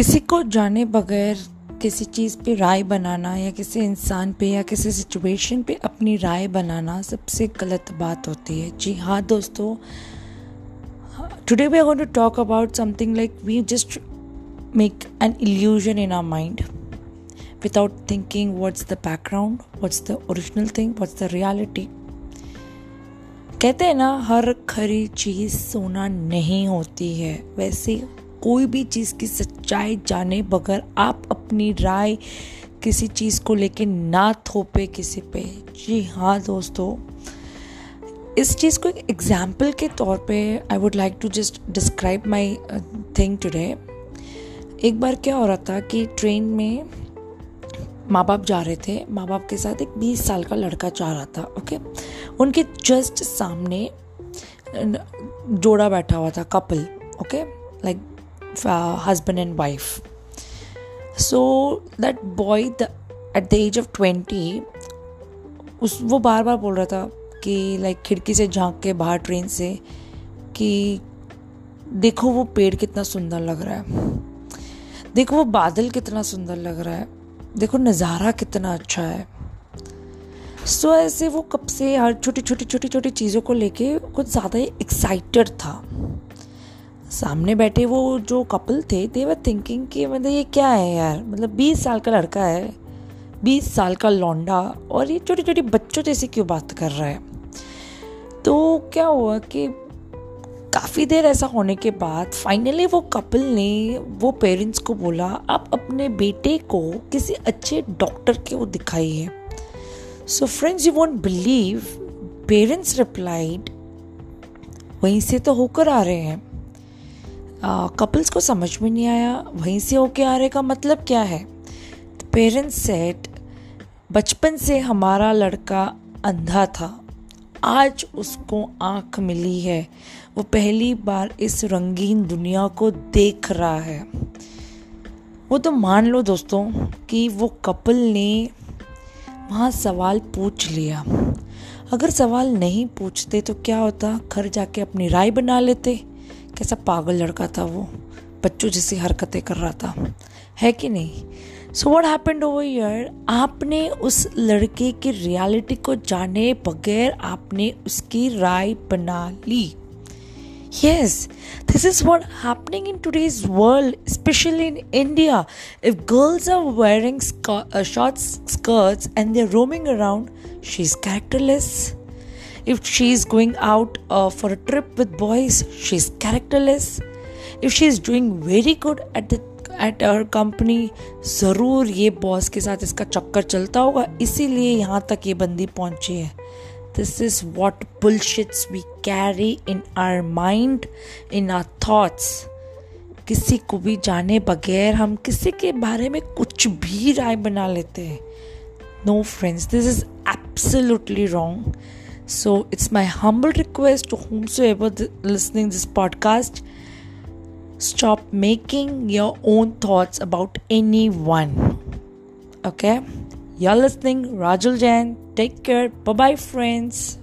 किसी को जाने बगैर किसी चीज़ पे राय बनाना या किसी इंसान पे या किसी सिचुएशन पे अपनी राय बनाना सबसे गलत बात होती है। जी हाँ दोस्तों today we are to talk about something like we just make an illusion in our mind without thinking what's the background, what's the original thing, what's the reality कहते हैं ना, हर खरी चीज़ सोना नहीं होती है, वैसे कोई भी चीज़ की सच्चाई जाने बगैर आप अपनी राय किसी चीज़ को लेके ना थोपे किसी पे। जी हाँ दोस्तों। इस चीज़ को एक एग्ज़ाम्पल के तौर पे I would like to just describe my thing today एक बार क्या हो रहा था कि ट्रेन में माँ बाप जा रहे थे। माँ बाप के साथ एक बीस साल का लड़का जा रहा था ओके उनके जस्ट सामने जोड़ा बैठा हुआ था couple okay like husband and wife. So that boy the, at the age of twenty उस वो बार बार बोल रहा था कि लाइक खिड़की से झाँक के बाहर ट्रेन से कि देखो वो पेड़ कितना सुंदर लग रहा है। देखो वो बादल कितना सुंदर लग रहा है। देखो नज़ारा कितना अच्छा है। सो so, ऐसे वो कब से हर छोटी छोटी छोटी छोटी चीज़ों को लेके कुछ ज़्यादा ही एक्साइटेड था। सामने बैठे वो जो कपल थे दे वर थिंकिंग कि मतलब ये क्या है यार? मतलब बीस साल का लड़का है, बीस साल का लौंडा और ये छोटे छोटे बच्चों जैसे क्यों बात कर रहा है? तो क्या हुआ कि काफ़ी देर ऐसा होने के बाद फाइनली वो कपल ने वो पेरेंट्स को बोला, आप अपने बेटे को किसी अच्छे डॉक्टर के वो दिखाइए. So friends you want believe parents replied वहीं से तो होकर आ रहे हैं. कपल्स को समझ में नहीं आया, वहीं से होके आ रहे का मतलब क्या है? पेरेंट्स सेट बचपन से हमारा लड़का अंधा था। आज उसको आँख मिली है। वो पहली बार इस रंगीन दुनिया को देख रहा है। वो तो मान लो दोस्तों कि वो कपल ने वहाँ सवाल पूछ लिया। अगर सवाल नहीं पूछते तो क्या होता? घर जाके अपनी राय बना लेते। कैसा पागल लड़का था वो बच्चों जैसी हरकतें कर रहा था है कि नहीं so what happened over year आपने उस लड़के की रियलिटी को जाने बगैर आपने उसकी राय बना ली Yes, this is what happening in today's world, especially in India. If girls are wearing sk- uh, short skirts and they're roaming around, she's characterless. If she's going out uh, for a trip with boys, she's characterless. If she's doing very good at the at our company ज़रूर ये boss के साथ इसका चक्कर चलता होगा इसीलिए यहाँ तक ये बंदी पहुँची है this is what bullshits we carry in our mind in our thoughts किसी को भी जाने बगैर हम किसी के बारे में कुछ भी राय बना लेते हैं। No friends this is absolutely wrong So it's my humble request to whomsoever th- listening this podcast stop making your own thoughts about anyone. Okay? You're listening, Rajul Jain. Take care. Bye bye, friends.